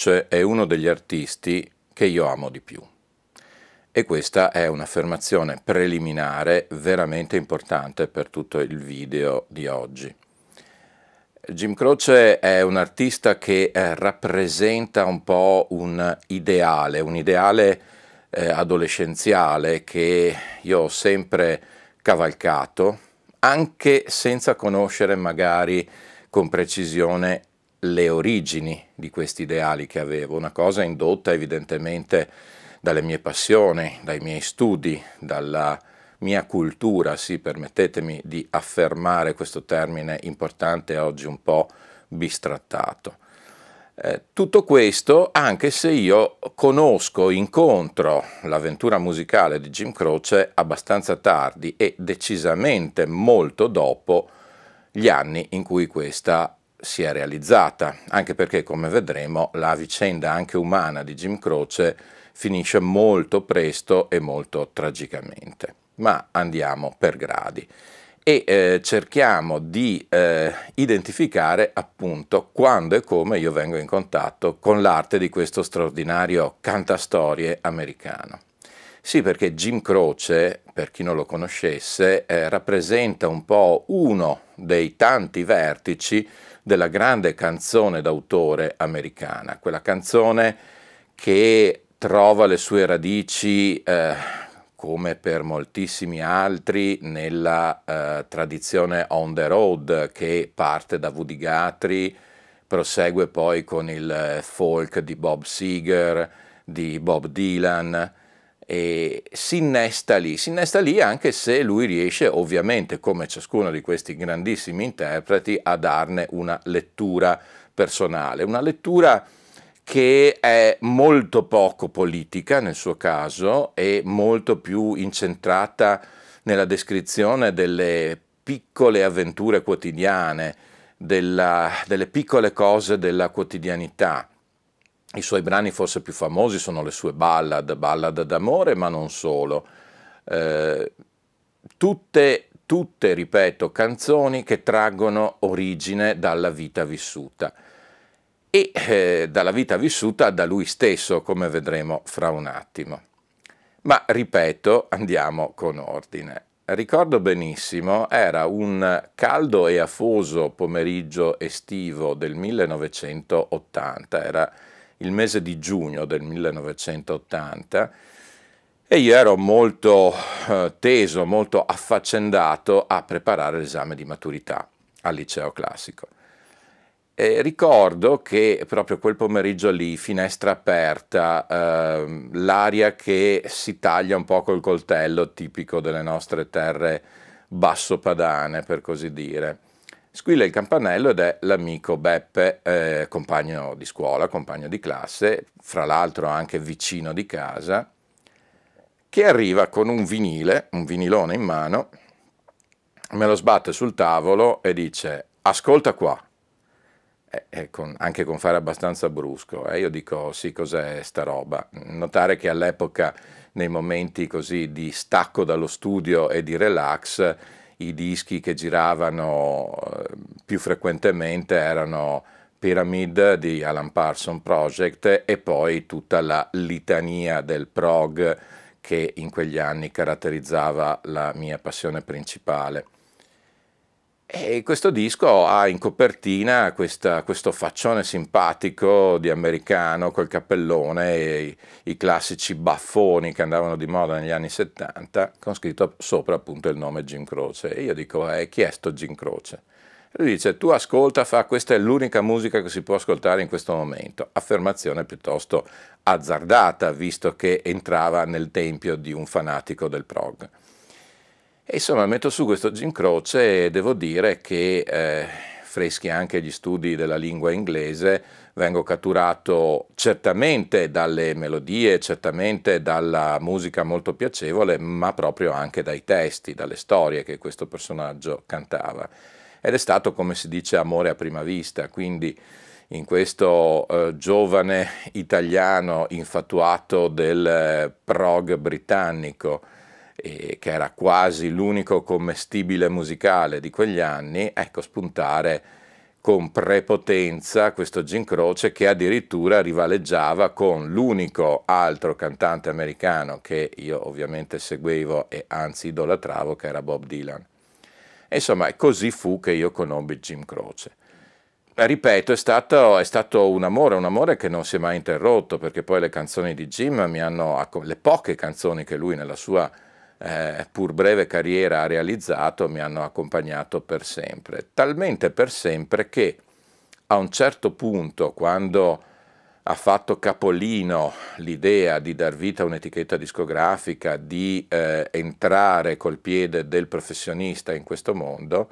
Croce è uno degli artisti che io amo di più. E questa è un'affermazione preliminare veramente importante per tutto il video di oggi. Jim Croce è un artista che eh, rappresenta un po' un ideale, un ideale eh, adolescenziale che io ho sempre cavalcato, anche senza conoscere magari con precisione le origini di questi ideali che avevo, una cosa indotta evidentemente dalle mie passioni, dai miei studi, dalla mia cultura, sì, permettetemi di affermare questo termine importante oggi un po' bistrattato. Eh, tutto questo anche se io conosco, incontro l'avventura musicale di Jim Croce abbastanza tardi e decisamente molto dopo gli anni in cui questa si è realizzata, anche perché come vedremo la vicenda anche umana di Jim Croce finisce molto presto e molto tragicamente. Ma andiamo per gradi e eh, cerchiamo di eh, identificare appunto quando e come io vengo in contatto con l'arte di questo straordinario cantastorie americano. Sì, perché Jim Croce, per chi non lo conoscesse, eh, rappresenta un po' uno dei tanti vertici della grande canzone d'autore americana, quella canzone che trova le sue radici, eh, come per moltissimi altri, nella eh, tradizione on the road che parte da Woody Guthrie, prosegue poi con il folk di Bob Seger, di Bob Dylan, e si innesta lì, si innesta lì anche se lui riesce ovviamente come ciascuno di questi grandissimi interpreti a darne una lettura personale, una lettura che è molto poco politica nel suo caso e molto più incentrata nella descrizione delle piccole avventure quotidiane, della, delle piccole cose della quotidianità i suoi brani forse più famosi sono le sue ballad, ballad d'amore, ma non solo. Eh, tutte, tutte, ripeto, canzoni che traggono origine dalla vita vissuta e eh, dalla vita vissuta da lui stesso, come vedremo fra un attimo. Ma ripeto, andiamo con ordine. Ricordo benissimo, era un caldo e afoso pomeriggio estivo del 1980, era il mese di giugno del 1980 e io ero molto eh, teso, molto affaccendato a preparare l'esame di maturità al liceo classico. E ricordo che proprio quel pomeriggio lì, finestra aperta, eh, l'aria che si taglia un po' col coltello, tipico delle nostre terre basso padane, per così dire Squilla il campanello ed è l'amico Beppe, eh, compagno di scuola, compagno di classe, fra l'altro anche vicino di casa, che arriva con un vinile, un vinilone in mano, me lo sbatte sul tavolo e dice ascolta qua, e, e con, anche con fare abbastanza brusco. E io dico sì, cos'è sta roba? Notare che all'epoca, nei momenti così di stacco dallo studio e di relax, i dischi che giravano eh, più frequentemente erano Pyramid di Alan Parson Project e poi tutta la litania del prog che in quegli anni caratterizzava la mia passione principale. E questo disco ha in copertina questa, questo faccione simpatico di americano col cappellone e i, classici baffoni che andavano di moda negli anni 70, con scritto sopra appunto il nome Jim Croce. E io dico, eh, chi è sto Jim Croce? Lui dice tu ascolta, fa questa è l'unica musica che si può ascoltare in questo momento. Affermazione piuttosto azzardata, visto che entrava nel tempio di un fanatico del prog. E insomma metto su questo Jim Croce e devo dire che, eh, freschi anche gli studi della lingua inglese, vengo catturato certamente dalle melodie, certamente dalla musica molto piacevole, ma proprio anche dai testi, dalle storie che questo personaggio cantava. Ed è stato, come si dice, amore a prima vista, quindi in questo eh, giovane italiano infatuato del eh, prog britannico, eh, che era quasi l'unico commestibile musicale di quegli anni, ecco spuntare con prepotenza questo Gin Croce che addirittura rivaleggiava con l'unico altro cantante americano che io ovviamente seguivo e anzi idolatravo, che era Bob Dylan. Insomma, così fu che io conobbi Jim Croce. Ripeto, è stato, è stato, un amore, un amore che non si è mai interrotto, perché poi le canzoni di Jim mi hanno, le poche canzoni che lui nella sua eh, pur breve carriera ha realizzato, mi hanno accompagnato per sempre. Talmente per sempre che a un certo punto, quando ha fatto capolino l'idea di dar vita a un'etichetta discografica, di eh, entrare col piede del professionista in questo mondo,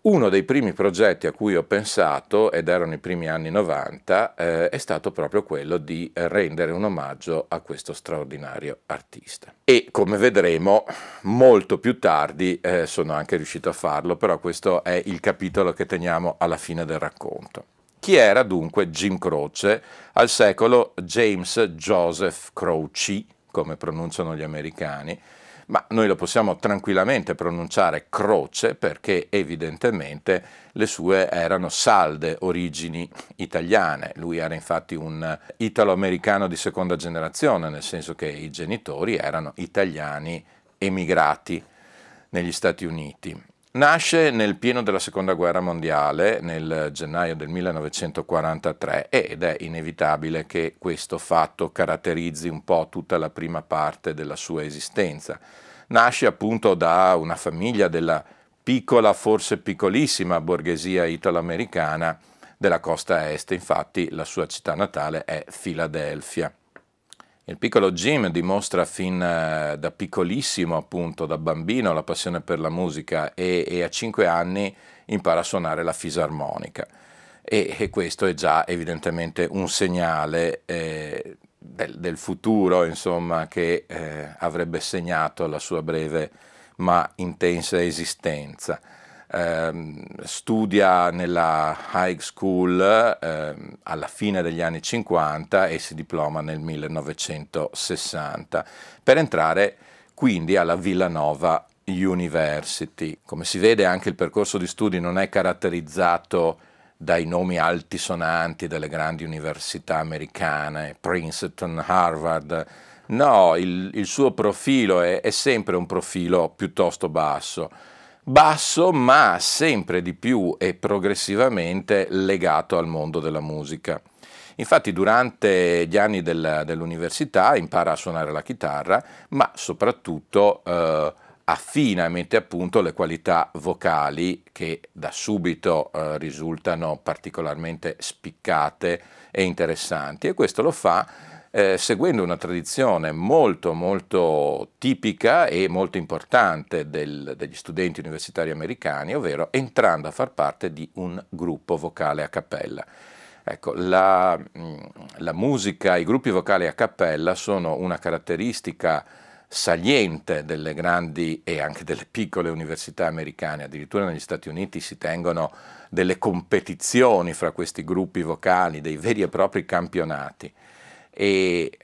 uno dei primi progetti a cui ho pensato, ed erano i primi anni 90, eh, è stato proprio quello di rendere un omaggio a questo straordinario artista. E come vedremo, molto più tardi eh, sono anche riuscito a farlo, però questo è il capitolo che teniamo alla fine del racconto. Chi era dunque Jim Croce? Al secolo James Joseph Croce, come pronunciano gli americani, ma noi lo possiamo tranquillamente pronunciare Croce perché evidentemente le sue erano salde origini italiane. Lui era infatti un italo-americano di seconda generazione, nel senso che i genitori erano italiani emigrati negli Stati Uniti. Nasce nel pieno della seconda guerra mondiale, nel gennaio del 1943, ed è inevitabile che questo fatto caratterizzi un po' tutta la prima parte della sua esistenza. Nasce appunto da una famiglia della piccola, forse piccolissima borghesia italo-americana della costa est, infatti la sua città natale è Filadelfia. Il piccolo Jim dimostra fin eh, da piccolissimo, appunto, da bambino, la passione per la musica e, e a cinque anni impara a suonare la fisarmonica. E, e questo è già evidentemente un segnale eh, del, del, futuro, insomma, che eh, avrebbe segnato la sua breve ma intensa esistenza eh, studia nella high school eh, alla fine degli anni 50 e si diploma nel 1960 per entrare quindi alla Villanova University. Come si vede anche il percorso di studi non è caratterizzato dai nomi altisonanti delle grandi università americane, Princeton, Harvard, no, il, il suo profilo è, è sempre un profilo piuttosto basso basso ma sempre di più e progressivamente legato al mondo della musica. Infatti durante gli anni del, dell'università impara a suonare la chitarra, ma soprattutto eh, affina e mette a punto le qualità vocali che da subito eh, risultano particolarmente spiccate e interessanti e questo lo fa eh, seguendo una tradizione molto molto tipica e molto importante del, degli studenti universitari americani, ovvero entrando a far parte di un gruppo vocale a cappella. Ecco, la, mm, la musica, i gruppi vocali a cappella sono una caratteristica saliente delle grandi e anche delle piccole università americane, addirittura negli Stati Uniti si tengono delle competizioni fra questi gruppi vocali, dei veri e propri campionati e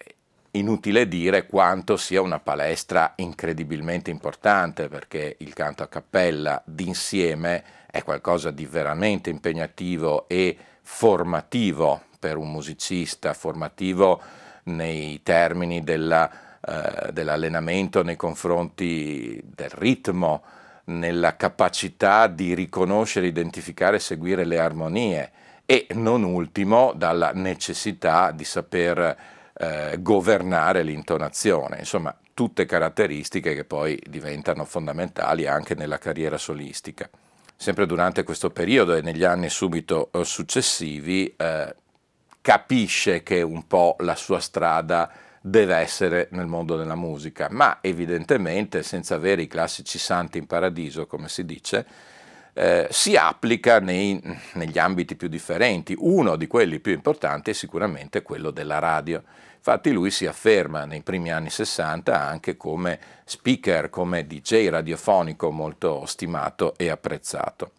inutile dire quanto sia una palestra incredibilmente importante perché il canto a cappella d'insieme è qualcosa di veramente impegnativo e formativo per un musicista, formativo nei termini della, eh, dell'allenamento nei confronti del ritmo, nella capacità di riconoscere, identificare e seguire le armonie e non ultimo dalla necessità di saper eh, governare l'intonazione, insomma tutte caratteristiche che poi diventano fondamentali anche nella carriera solistica. sempre durante questo periodo e negli anni subito eh, successivi, eh, capisce che un po' la sua strada deve essere nel mondo della musica, ma evidentemente senza avere i classici santi in paradiso, come si dice, eh, si applica nei, negli ambiti più differenti. Uno di quelli più importanti è sicuramente quello della radio. Infatti lui si afferma nei primi anni 60 anche come speaker, come DJ radiofonico molto stimato e apprezzato.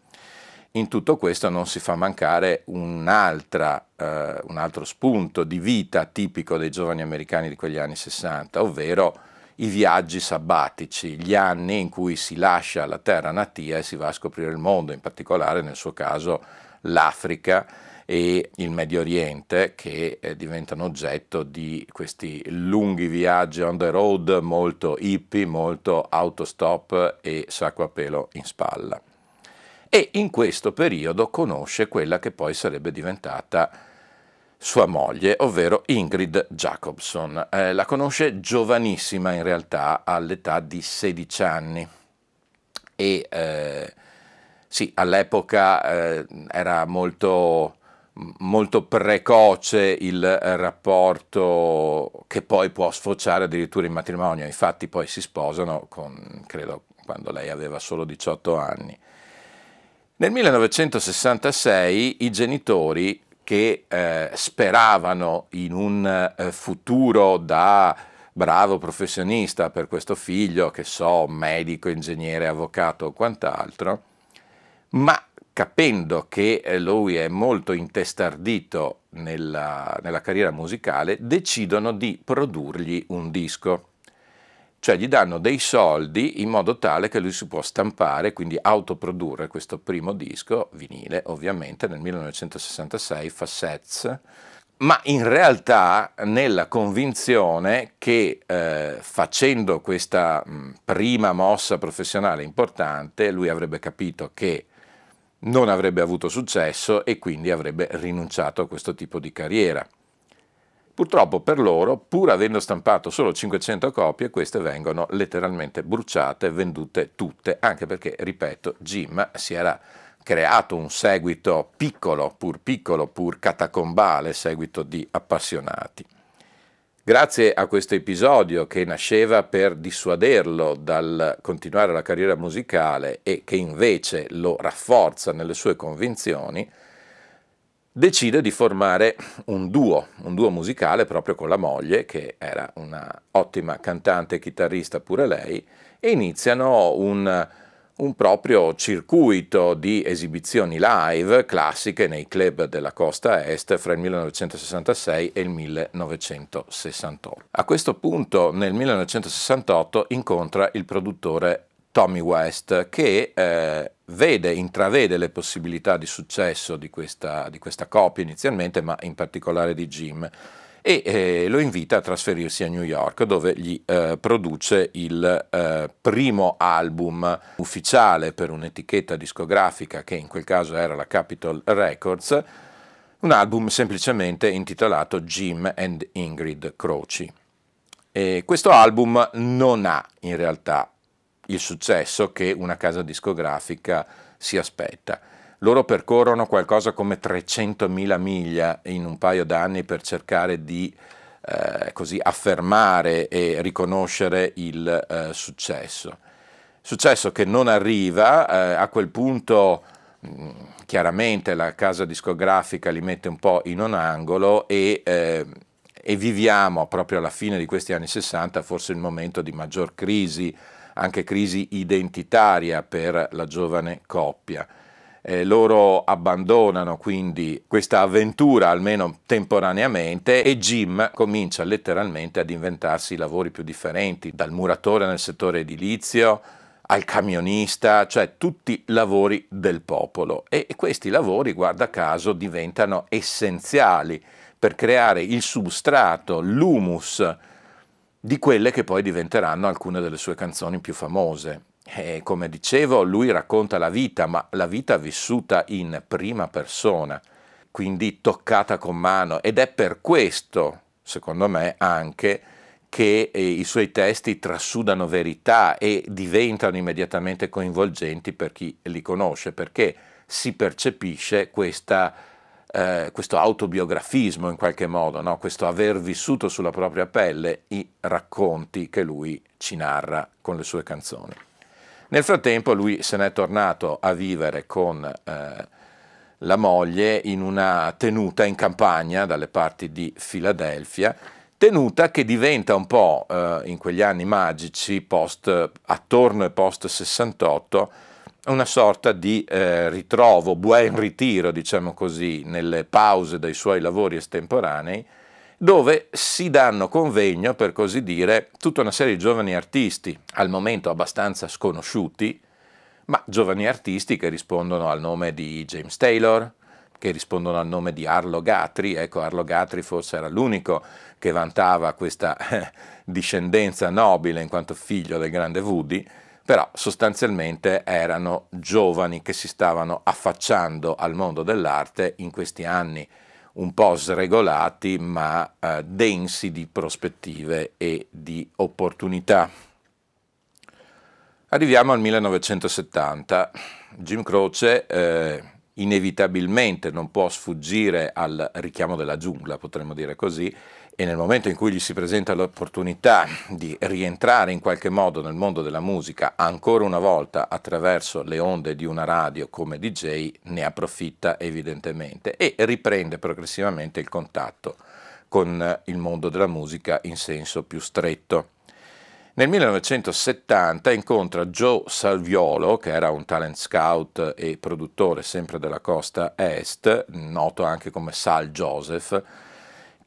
In tutto questo non si fa mancare eh, un altro spunto di vita tipico dei giovani americani di quegli anni 60, ovvero i viaggi sabbatici, gli anni in cui si lascia la terra natia e si va a scoprire il mondo, in particolare nel suo caso l'Africa e il Medio Oriente che eh, diventano oggetto di questi lunghi viaggi on the road molto hippie, molto autostop e sacco a pelo in spalla. E in questo periodo conosce quella che poi sarebbe diventata sua moglie, ovvero Ingrid Jacobson. Eh, la conosce giovanissima in realtà, all'età di 16 anni. E eh, sì, all'epoca eh, era molto, molto precoce il rapporto che poi può sfociare addirittura in matrimonio. Infatti poi si sposano con, credo, quando lei aveva solo 18 anni. Nel 1966 i genitori che eh, speravano in un eh, futuro da bravo professionista per questo figlio, che so, medico, ingegnere, avvocato o quant'altro, ma capendo che eh, lui è molto intestardito nella, nella carriera musicale, decidono di produrgli un disco cioè gli danno dei soldi in modo tale che lui si può stampare, quindi autoprodurre questo primo disco, vinile ovviamente, nel 1966, Facets, ma in realtà nella convinzione che eh, facendo questa mh, prima mossa professionale importante lui avrebbe capito che non avrebbe avuto successo e quindi avrebbe rinunciato a questo tipo di carriera. Purtroppo per loro, pur avendo stampato solo 500 copie, queste vengono letteralmente bruciate, vendute tutte, anche perché, ripeto, Jim si era creato un seguito piccolo, pur piccolo, pur catacombale, seguito di appassionati. Grazie a questo episodio che nasceva per dissuaderlo dal continuare la carriera musicale e che invece lo rafforza nelle sue convinzioni, decide di formare un duo, un duo musicale proprio con la moglie, che era una ottima cantante e chitarrista pure lei, e iniziano un, un proprio circuito di esibizioni live classiche nei club della costa est fra il 1966 e il 1968. A questo punto, nel 1968, incontra il produttore Tommy West, che eh, vede, intravede le possibilità di successo di questa, di questa coppia inizialmente, ma in particolare di Jim, e eh, lo invita a trasferirsi a New York dove gli eh, produce il eh, primo album ufficiale per un'etichetta discografica che in quel caso era la Capitol Records, un album semplicemente intitolato Jim and Ingrid Croci. E questo album non ha in realtà il successo che una casa discografica si aspetta. Loro percorrono qualcosa come 300.000 miglia in un paio d'anni per cercare di eh, così affermare e riconoscere il eh, successo. Successo che non arriva, eh, a quel punto mh, mm, chiaramente la casa discografica li mette un po' in un angolo e, eh, e viviamo proprio alla fine di questi anni 60 forse il momento di maggior crisi anche crisi identitaria per la giovane coppia. Eh, loro abbandonano quindi questa avventura almeno temporaneamente e Jim comincia letteralmente ad inventarsi lavori più differenti, dal muratore nel settore edilizio al camionista, cioè tutti lavori del popolo e questi lavori, guarda caso, diventano essenziali per creare il substrato, l'humus di quelle che poi diventeranno alcune delle sue canzoni più famose. E come dicevo, lui racconta la vita, ma la vita vissuta in prima persona, quindi toccata con mano, ed è per questo, secondo me, anche che eh, i suoi testi trasudano verità e diventano immediatamente coinvolgenti per chi li conosce, perché si percepisce questa, eh, questo autobiografismo in qualche modo, no? questo aver vissuto sulla propria pelle i racconti che lui ci narra con le sue canzoni. Nel frattempo lui se n'è tornato a vivere con eh, la moglie in una tenuta in campagna dalle parti di Filadelfia, tenuta che diventa un po' eh, in quegli anni magici, post, attorno e post 68, una sorta di eh, ritrovo, buon ritiro, diciamo così, nelle pause dai suoi lavori estemporanei, dove si danno convegno, per così dire, tutta una serie di giovani artisti, al momento abbastanza sconosciuti, ma giovani artisti che rispondono al nome di James Taylor, che rispondono al nome di Arlo Gatri, ecco Arlo Gatri forse era l'unico che vantava questa eh, discendenza nobile in quanto figlio del grande Woody, però sostanzialmente erano giovani che si stavano affacciando al mondo dell'arte in questi anni un po' sregolati ma eh, densi di prospettive e di opportunità. Arriviamo al 1970. Jim Croce eh, inevitabilmente non può sfuggire al richiamo della giungla, potremmo dire così, e nel momento in cui gli si presenta l'opportunità di rientrare in qualche modo nel mondo della musica, ancora una volta attraverso le onde di una radio come DJ, ne approfitta evidentemente e riprende progressivamente il contatto con il mondo della musica in senso più stretto. Nel 1970 incontra Joe Salviolo, che era un talent scout e produttore sempre della costa est, noto anche come Sal Joseph,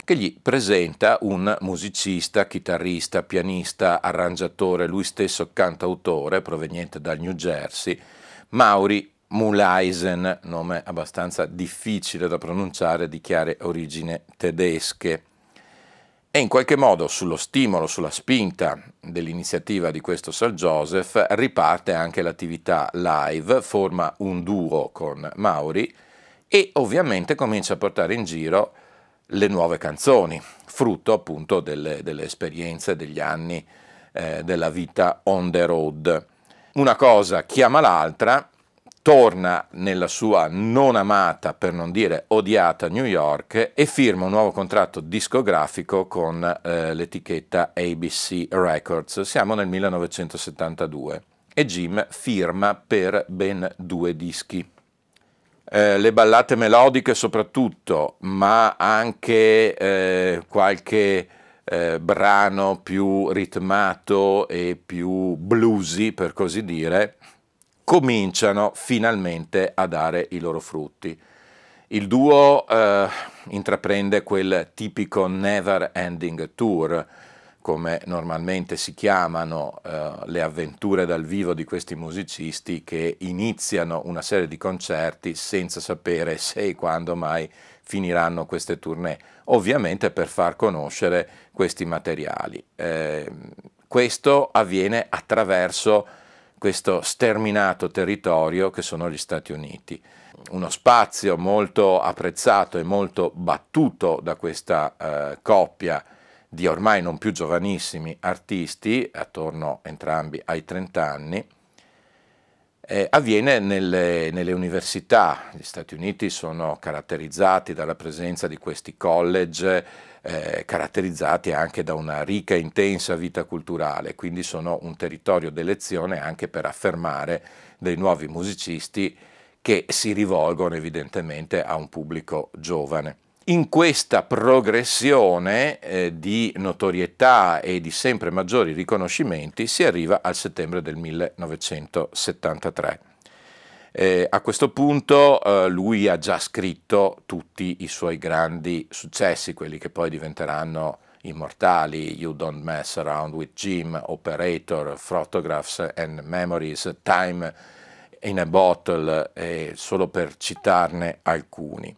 che gli presenta un musicista, chitarrista, pianista, arrangiatore, lui stesso cantautore proveniente dal New Jersey, Mauri Mulaisen, nome abbastanza difficile da pronunciare, di chiare origini tedesche. E in qualche modo sullo stimolo, sulla spinta dell'iniziativa di questo Sir Joseph riparte anche l'attività live, forma un duo con Mauri e ovviamente comincia a portare in giro le nuove canzoni, frutto appunto delle, delle esperienze degli anni eh, della vita on the road. Una cosa chiama l'altra, torna nella sua non amata, per non dire odiata New York e firma un nuovo contratto discografico con eh, l'etichetta ABC Records. Siamo nel 1972 e Jim firma per ben due dischi eh, le ballate melodiche soprattutto, ma anche eh, qualche eh, brano più ritmato e più bluesy, per così dire, cominciano finalmente a dare i loro frutti. Il duo eh, intraprende quel tipico never ending tour, come normalmente si chiamano eh, le avventure dal vivo di questi musicisti che iniziano una serie di concerti senza sapere se e quando mai finiranno queste tournée, ovviamente per far conoscere questi materiali. Eh, questo avviene attraverso questo sterminato territorio che sono gli Stati Uniti. Uno spazio molto apprezzato e molto battuto da questa eh, coppia di ormai non più giovanissimi artisti, attorno entrambi ai 30 anni, eh, avviene nelle, nelle, università. Gli Stati Uniti sono caratterizzati dalla presenza di questi college, eh, caratterizzati anche da una ricca e intensa vita culturale, quindi sono un territorio d'elezione anche per affermare dei nuovi musicisti che si rivolgono evidentemente a un pubblico giovane. In questa progressione eh, di notorietà e di sempre maggiori riconoscimenti si arriva al settembre del 1973. Eh, a questo punto eh, lui ha già scritto tutti i suoi grandi successi, quelli che poi diventeranno immortali, You Don't Mess Around with Jim, Operator, Photographs and Memories, Time in a Bottle, eh, solo per citarne alcuni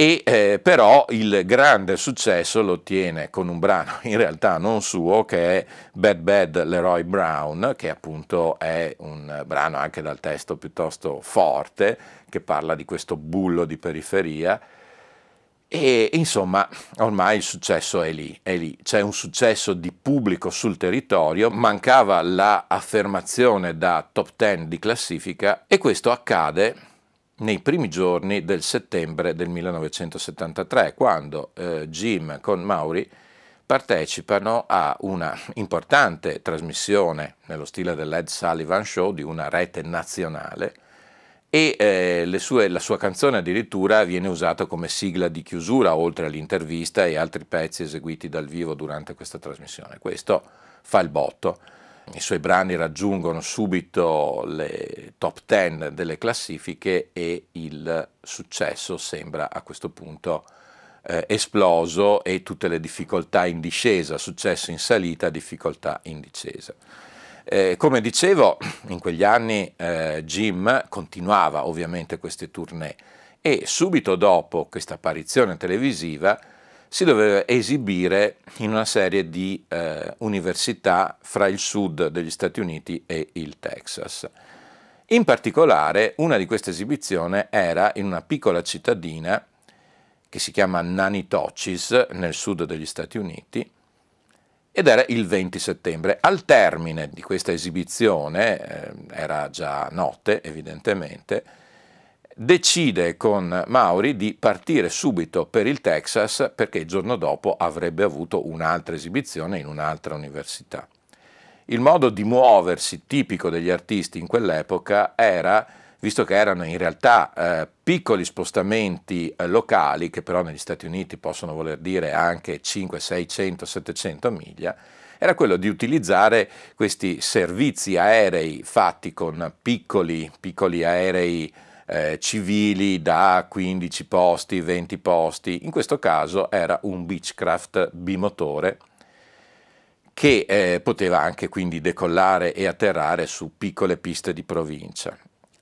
e eh, però il grande successo lo ottiene con un brano in realtà non suo che è Bad Bad Leroy Brown che appunto è un brano anche dal testo piuttosto forte che parla di questo bullo di periferia E insomma, ormai il successo è lì, è lì. C'è un successo di pubblico sul territorio, mancava l'affermazione da top 10 di classifica e questo accade nei primi giorni del settembre del 1973, quando eh, Jim con Mauri partecipano a una importante trasmissione nello stile dell'Ed Sullivan Show di una rete nazionale e eh, sue, la sua canzone addirittura viene usata come sigla di chiusura oltre all'intervista e altri pezzi eseguiti dal vivo durante questa trasmissione. Questo fa il botto. I suoi brani raggiungono subito le top 10 delle classifiche e il successo sembra a questo punto eh, esploso e tutte le difficoltà in discesa, successo in salita, difficoltà in discesa. Eh, come dicevo, in quegli anni eh, Jim continuava ovviamente queste tournée e subito dopo questa apparizione televisiva si doveva esibire in una serie di eh, università fra il sud degli Stati Uniti e il Texas. In particolare una di queste esibizioni era in una piccola cittadina che si chiama Nanitoches nel sud degli Stati Uniti ed era il 20 settembre. Al termine di questa esibizione, eh, era già notte evidentemente, decide con Mauri di partire subito per il Texas perché il giorno dopo avrebbe avuto un'altra esibizione in un'altra università. Il modo di muoversi tipico degli artisti in quell'epoca era visto che erano in realtà eh, piccoli spostamenti eh, locali, che però negli Stati Uniti possono voler dire anche 5, 600, 700 miglia, era quello di utilizzare questi servizi aerei fatti con piccoli, piccoli aerei eh, civili da 15 posti, 20 posti, in questo caso era un Beechcraft bimotore che eh, poteva anche quindi decollare e atterrare su piccole piste di provincia.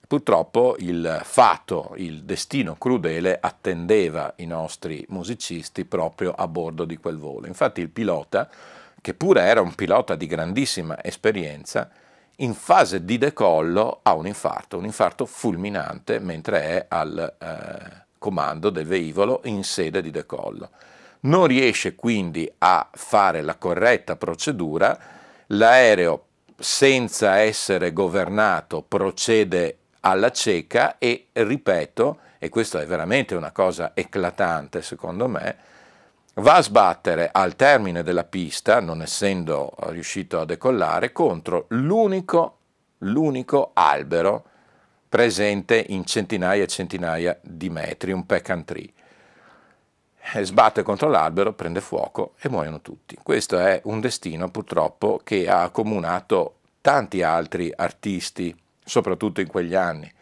Purtroppo il fato, il destino crudele attendeva i nostri musicisti proprio a bordo di quel volo. Infatti il pilota, che pure era un pilota di grandissima esperienza, in fase di decollo ha un infarto, un infarto fulminante mentre è al eh, comando del velivolo in sede di decollo. Non riesce quindi a fare la corretta procedura, l'aereo senza essere governato procede alla cieca e, ripeto, e questa è veramente una cosa eclatante secondo me, va a sbattere al termine della pista, non essendo riuscito a decollare, contro l'unico, l'unico albero presente in centinaia e centinaia di metri, un pecan tree. E sbatte contro l'albero, prende fuoco e muoiono tutti. Questo è un destino purtroppo che ha accomunato tanti altri artisti soprattutto in quegli anni.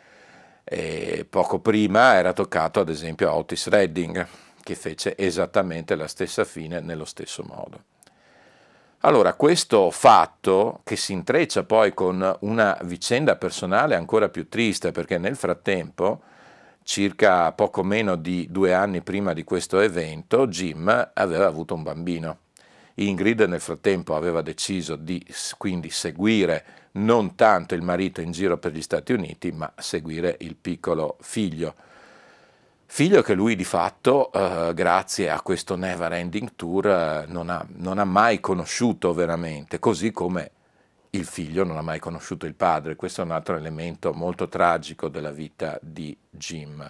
E poco prima era toccato ad esempio a Otis Redding, che fece esattamente la stessa fine nello stesso modo. Allora, questo fatto che si intreccia poi con una vicenda personale ancora più triste, perché nel frattempo, circa poco meno di due anni prima di questo evento, Jim aveva avuto un bambino. Ingrid nel frattempo aveva deciso di quindi seguire non tanto il marito in giro per gli Stati Uniti, ma seguire il piccolo figlio. Figlio che lui di fatto, eh, grazie a questo Never Ending Tour, eh, non, ha, non ha mai conosciuto veramente, così come il figlio non ha mai conosciuto il padre. Questo è un altro elemento molto tragico della vita di Jim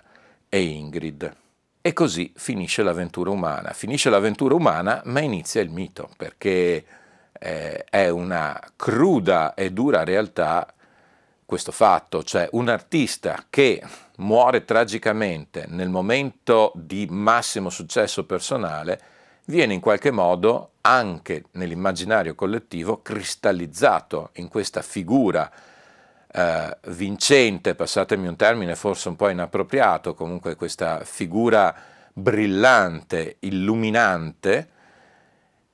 e Ingrid. E così finisce l'avventura umana. Finisce l'avventura umana, ma inizia il mito, perché eh, è una cruda e dura realtà questo fatto, cioè un artista che muore tragicamente nel momento di massimo successo personale viene in qualche modo anche nell'immaginario collettivo cristallizzato in questa figura eh, vincente, passatemi un termine forse un po' inappropriato, comunque questa figura brillante, illuminante,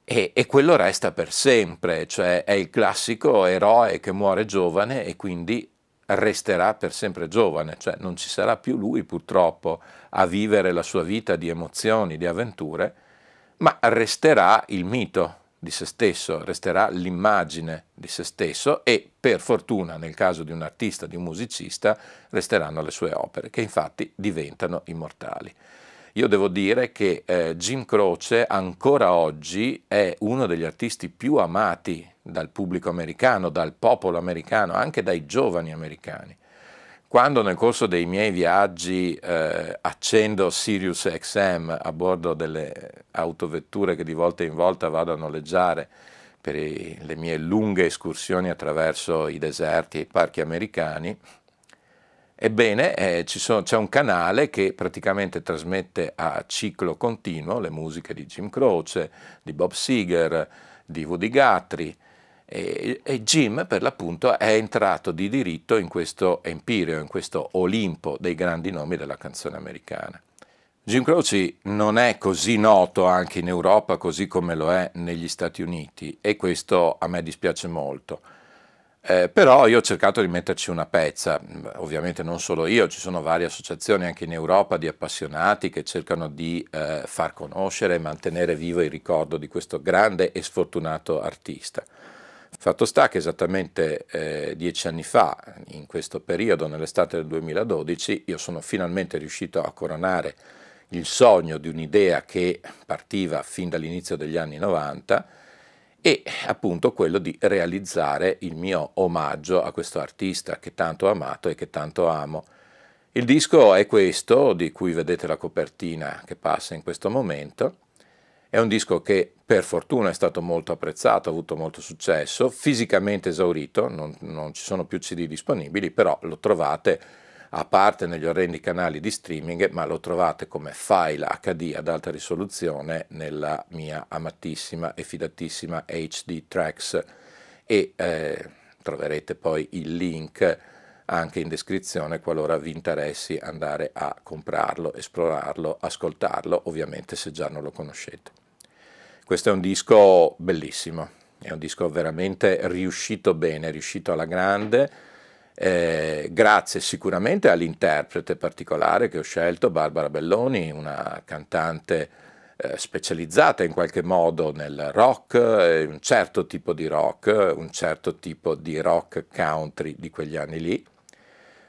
e, e, quello resta per sempre, cioè è il classico eroe che muore giovane e quindi resterà per sempre giovane, cioè non ci sarà più lui purtroppo a vivere la sua vita di emozioni, di avventure, ma resterà il mito di se stesso, resterà l'immagine di se stesso e per fortuna nel caso di un artista, di un musicista, resteranno le sue opere, che infatti diventano immortali. io devo dire che eh, Jim Croce ancora oggi è uno degli artisti più amati dal pubblico americano, dal popolo americano, anche dai giovani americani. Quando nel corso dei miei viaggi eh, accendo Sirius XM a bordo delle autovetture che di volta in volta vado a noleggiare per i, le mie lunghe escursioni attraverso i deserti e i parchi americani, ebbene eh, sono, c'è un canale che praticamente trasmette a ciclo continuo le musiche di Jim Croce, di Bob Seger, di Woody Guthrie, e, e Jim per l'appunto è entrato di diritto in questo empireo, in questo Olimpo dei grandi nomi della canzone americana. Jim Croce non è così noto anche in Europa così come lo è negli Stati Uniti e questo a me dispiace molto. Eh, però io ho cercato di metterci una pezza, ovviamente non solo io, ci sono varie associazioni anche in Europa di appassionati che cercano di eh, far conoscere e mantenere vivo il ricordo di questo grande e sfortunato artista. Fatto sta che esattamente eh, dieci anni fa, in questo periodo, nell'estate del 2012, io sono finalmente riuscito a coronare il sogno di un'idea che partiva fin dall'inizio degli anni 90 e appunto quello di realizzare il mio omaggio a questo artista che tanto ho amato e che tanto amo. Il disco è questo, di cui vedete la copertina che passa in questo momento, è un disco che per fortuna è stato molto apprezzato, ha avuto molto successo, fisicamente esaurito, non, non ci sono più CD disponibili, però lo trovate a parte negli orrendi canali di streaming, ma lo trovate come file HD ad alta risoluzione nella mia amatissima e fidatissima HD Tracks e eh, troverete poi il link anche in descrizione qualora vi interessi andare a comprarlo, esplorarlo, ascoltarlo, ovviamente se già non lo conoscete. Questo è un disco bellissimo, è un disco veramente riuscito bene, riuscito alla grande, eh, grazie sicuramente all'interprete particolare che ho scelto, Barbara Belloni, una cantante eh, specializzata in qualche modo nel rock, eh, un certo tipo di rock, un certo tipo di rock country di quegli anni lì,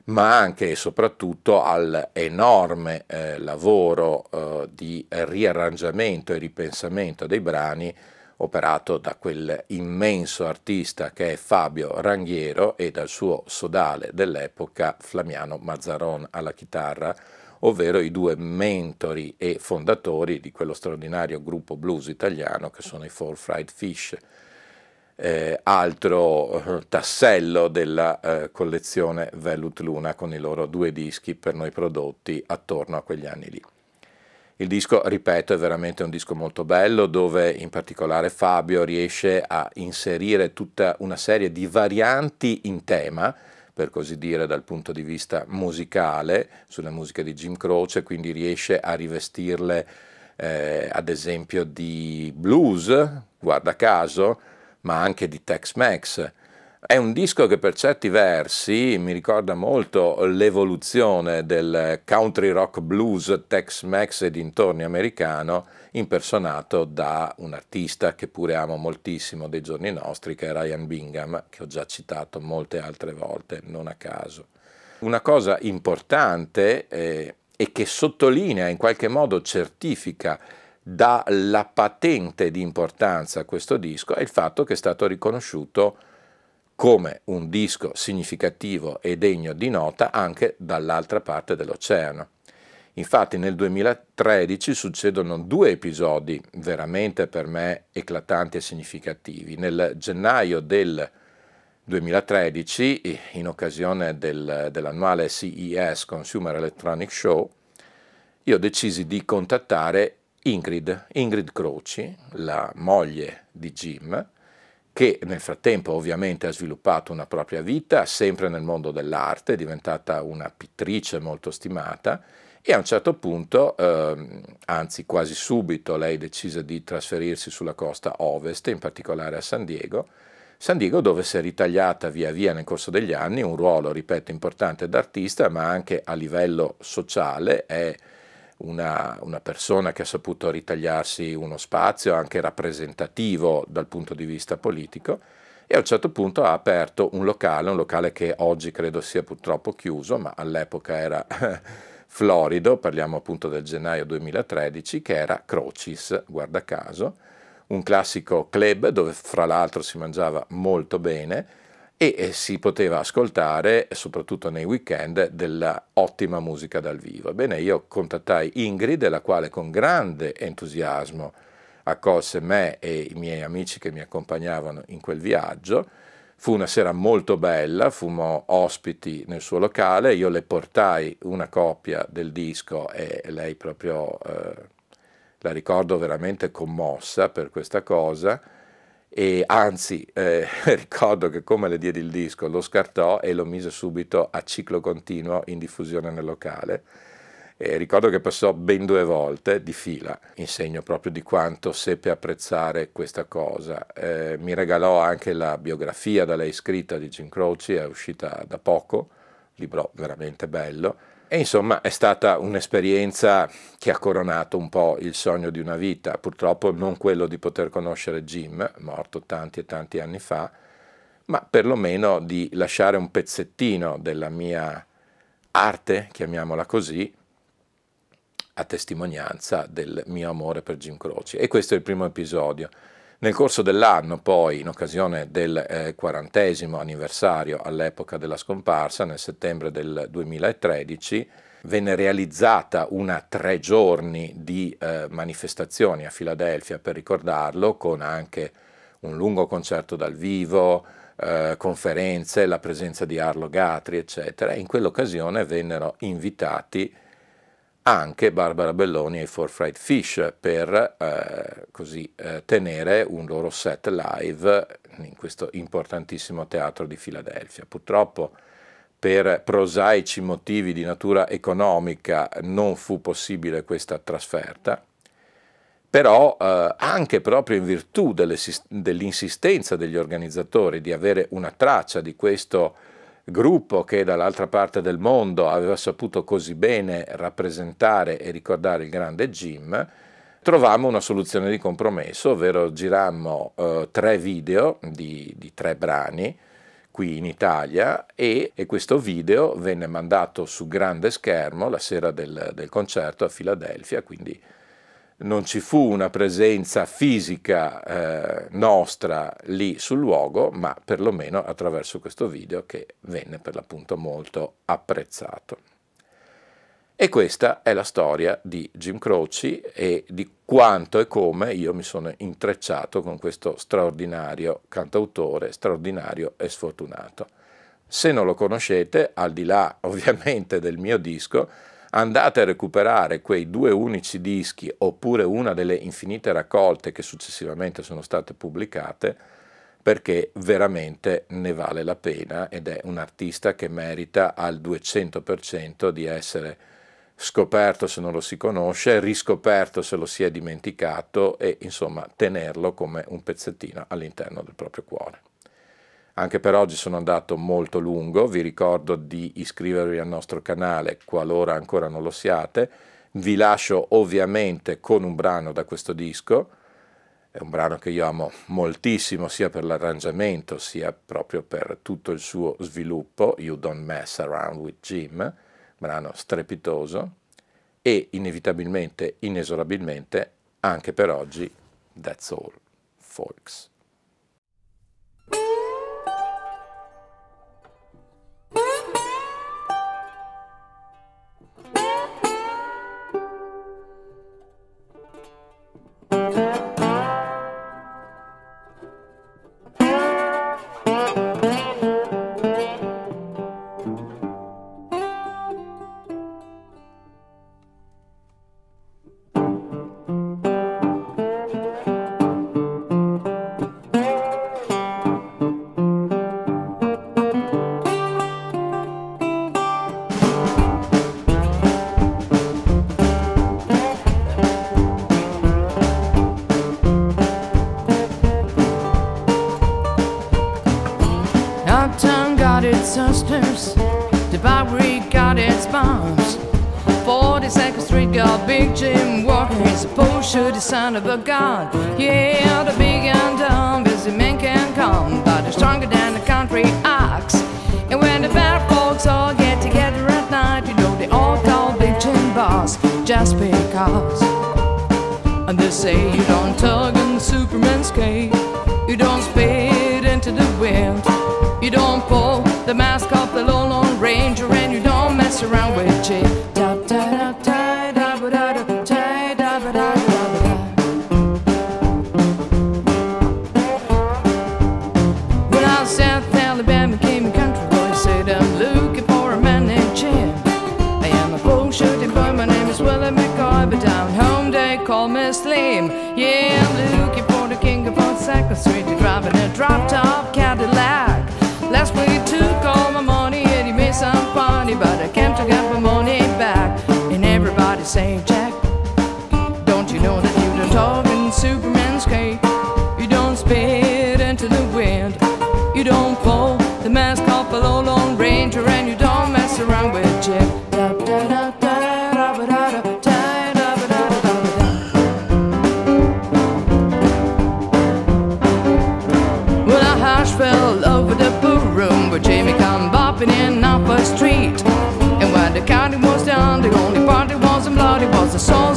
ma anche e soprattutto all'enorme eh, lavoro eh, di riarrangiamento e ripensamento dei brani operato da quel immenso artista che è Fabio Ranghiero e dal suo sodale dell'epoca Flamiano Mazzaron alla chitarra, ovvero i due mentori e fondatori di quello straordinario gruppo blues italiano che sono i Four Fried Fish eh, altro eh, tassello della eh, collezione Velut Luna con i loro due dischi per noi prodotti attorno a quegli anni lì. Il disco, ripeto, è veramente un disco molto bello dove in particolare Fabio riesce a inserire tutta una serie di varianti in tema, per così dire dal punto di vista musicale, sulle musiche di Jim Croce, quindi riesce a rivestirle eh, ad esempio di blues, guarda caso, ma anche di Tex-Mex. È un disco che per certi versi mi ricorda molto l'evoluzione del country rock blues Tex-Mex e dintorni americano, impersonato da un artista che pure amo moltissimo dei giorni nostri, che è Ryan Bingham, che ho già citato molte altre volte, non a caso. Una cosa importante eh, e che sottolinea, in qualche modo certifica dà la patente di importanza a questo disco è il fatto che è stato riconosciuto come un disco significativo e degno di nota anche dall'altra parte dell'oceano. Infatti nel 2013 succedono due episodi veramente per me eclatanti e significativi. Nel gennaio del 2013, in occasione del, dell'annuale CES Consumer Electronic Show, io decisi di contattare Ingrid, Ingrid Croci, la moglie di Jim, che nel frattempo ovviamente ha sviluppato una propria vita, sempre nel mondo dell'arte, è diventata una pittrice molto stimata e a un certo punto, eh, anzi quasi subito, lei decise di trasferirsi sulla costa ovest, in particolare a San Diego, San Diego dove si è ritagliata via via nel corso degli anni un ruolo, ripeto, importante d'artista, ma anche a livello sociale è una, una, persona che ha saputo ritagliarsi uno spazio anche rappresentativo dal punto di vista politico e a un certo punto ha aperto un locale, un locale che oggi credo sia purtroppo chiuso, ma all'epoca era florido, parliamo appunto del gennaio 2013, che era Crocis, guarda caso, un classico club dove fra l'altro si mangiava molto bene e si poteva ascoltare, soprattutto nei weekend, della ottima musica dal vivo. Ebbene, io contattai Ingrid, la quale con grande entusiasmo accolse me e i miei amici che mi accompagnavano in quel viaggio, Fu una sera molto bella, fummo ospiti nel suo locale, io le portai una copia del disco e lei proprio eh, la ricordo veramente commossa per questa cosa e anzi eh, ricordo che come le diedi il disco lo scartò e lo mise subito a ciclo continuo in diffusione nel locale e ricordo che passò ben due volte di fila, insegno proprio di quanto seppe apprezzare questa cosa. Eh, mi regalò anche la biografia da lei scritta di Jim Croce, è uscita da poco, libro veramente bello. E insomma è stata un'esperienza che ha coronato un po' il sogno di una vita, purtroppo non quello di poter conoscere Jim, morto tanti e tanti anni fa, ma perlomeno di lasciare un pezzettino della mia arte, chiamiamola così, a testimonianza del mio amore per Jim Croce. E questo è il primo episodio. Nel corso dell'anno, poi, in occasione del eh, quarantesimo anniversario all'epoca della scomparsa, nel settembre del 2013, venne realizzata una tre giorni di eh, manifestazioni a Filadelfia per ricordarlo, con anche un lungo concerto dal vivo, eh, conferenze, la presenza di Arlo Gatri, eccetera. In quell'occasione vennero invitati anche Barbara Belloni e For Fried Fish per eh, così, eh, tenere un loro set live in questo importantissimo teatro di Filadelfia. Purtroppo per prosaici motivi di natura economica non fu possibile questa trasferta, però eh, anche proprio in virtù dell'insistenza degli organizzatori di avere una traccia di questo gruppo che dall'altra parte del mondo aveva saputo così bene rappresentare e ricordare il grande Jim, trovammo una soluzione di compromesso, ovvero girammo eh, tre video di, di, tre brani qui in Italia e, e, questo video venne mandato su grande schermo la sera del, del concerto a Filadelfia, quindi non ci fu una presenza fisica eh, nostra lì sul luogo, ma perlomeno attraverso questo video che venne per l'appunto molto apprezzato. E questa è la storia di Jim Croce e di quanto e come io mi sono intrecciato con questo straordinario cantautore, straordinario e sfortunato. Se non lo conoscete, al di là ovviamente del mio disco, andate a recuperare quei due unici dischi oppure una delle infinite raccolte che successivamente sono state pubblicate perché veramente ne vale la pena ed è un artista che merita al 200% di essere scoperto se non lo si conosce, riscoperto se lo si è dimenticato e insomma tenerlo come un pezzettino all'interno del proprio cuore. Anche per oggi sono andato molto lungo, vi ricordo di iscrivervi al nostro canale qualora ancora non lo siate. Vi lascio ovviamente con un brano da questo disco, è un brano che io amo moltissimo sia per l'arrangiamento sia proprio per tutto il suo sviluppo, You Don't Mess Around with Jim, brano strepitoso e inevitabilmente, inesorabilmente, anche per oggi, That's All, folks. Call me Slim. Yeah, I'm looking for the king of on Street, driving a drop top Cadillac. Last week he took all my money and he made some funny, but I came to get my money back. And everybody saying, Superman's cape? You don't spit into the wind. You don't pull the mask off a low Lone Ranger, and you don't mess around with Jim. Well, a hush fell over the pool room where Jamie come bopping in off a street. And when the counting was done, the only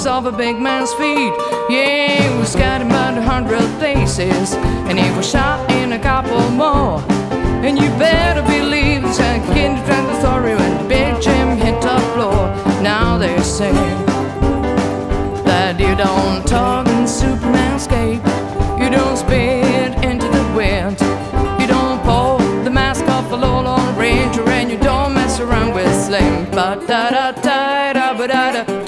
of a big man's feet. Yeah, was scattered about a hundred places, and he was shot in a couple more. And you better believe it's a kind of story when the big Jim hit the floor. Now they say that you don't talk in Superman's cape. You don't spit into the wind. You don't pull the mask off a Lone Ranger, and you don't mess around with Slim. Ba da da da da ba da da da da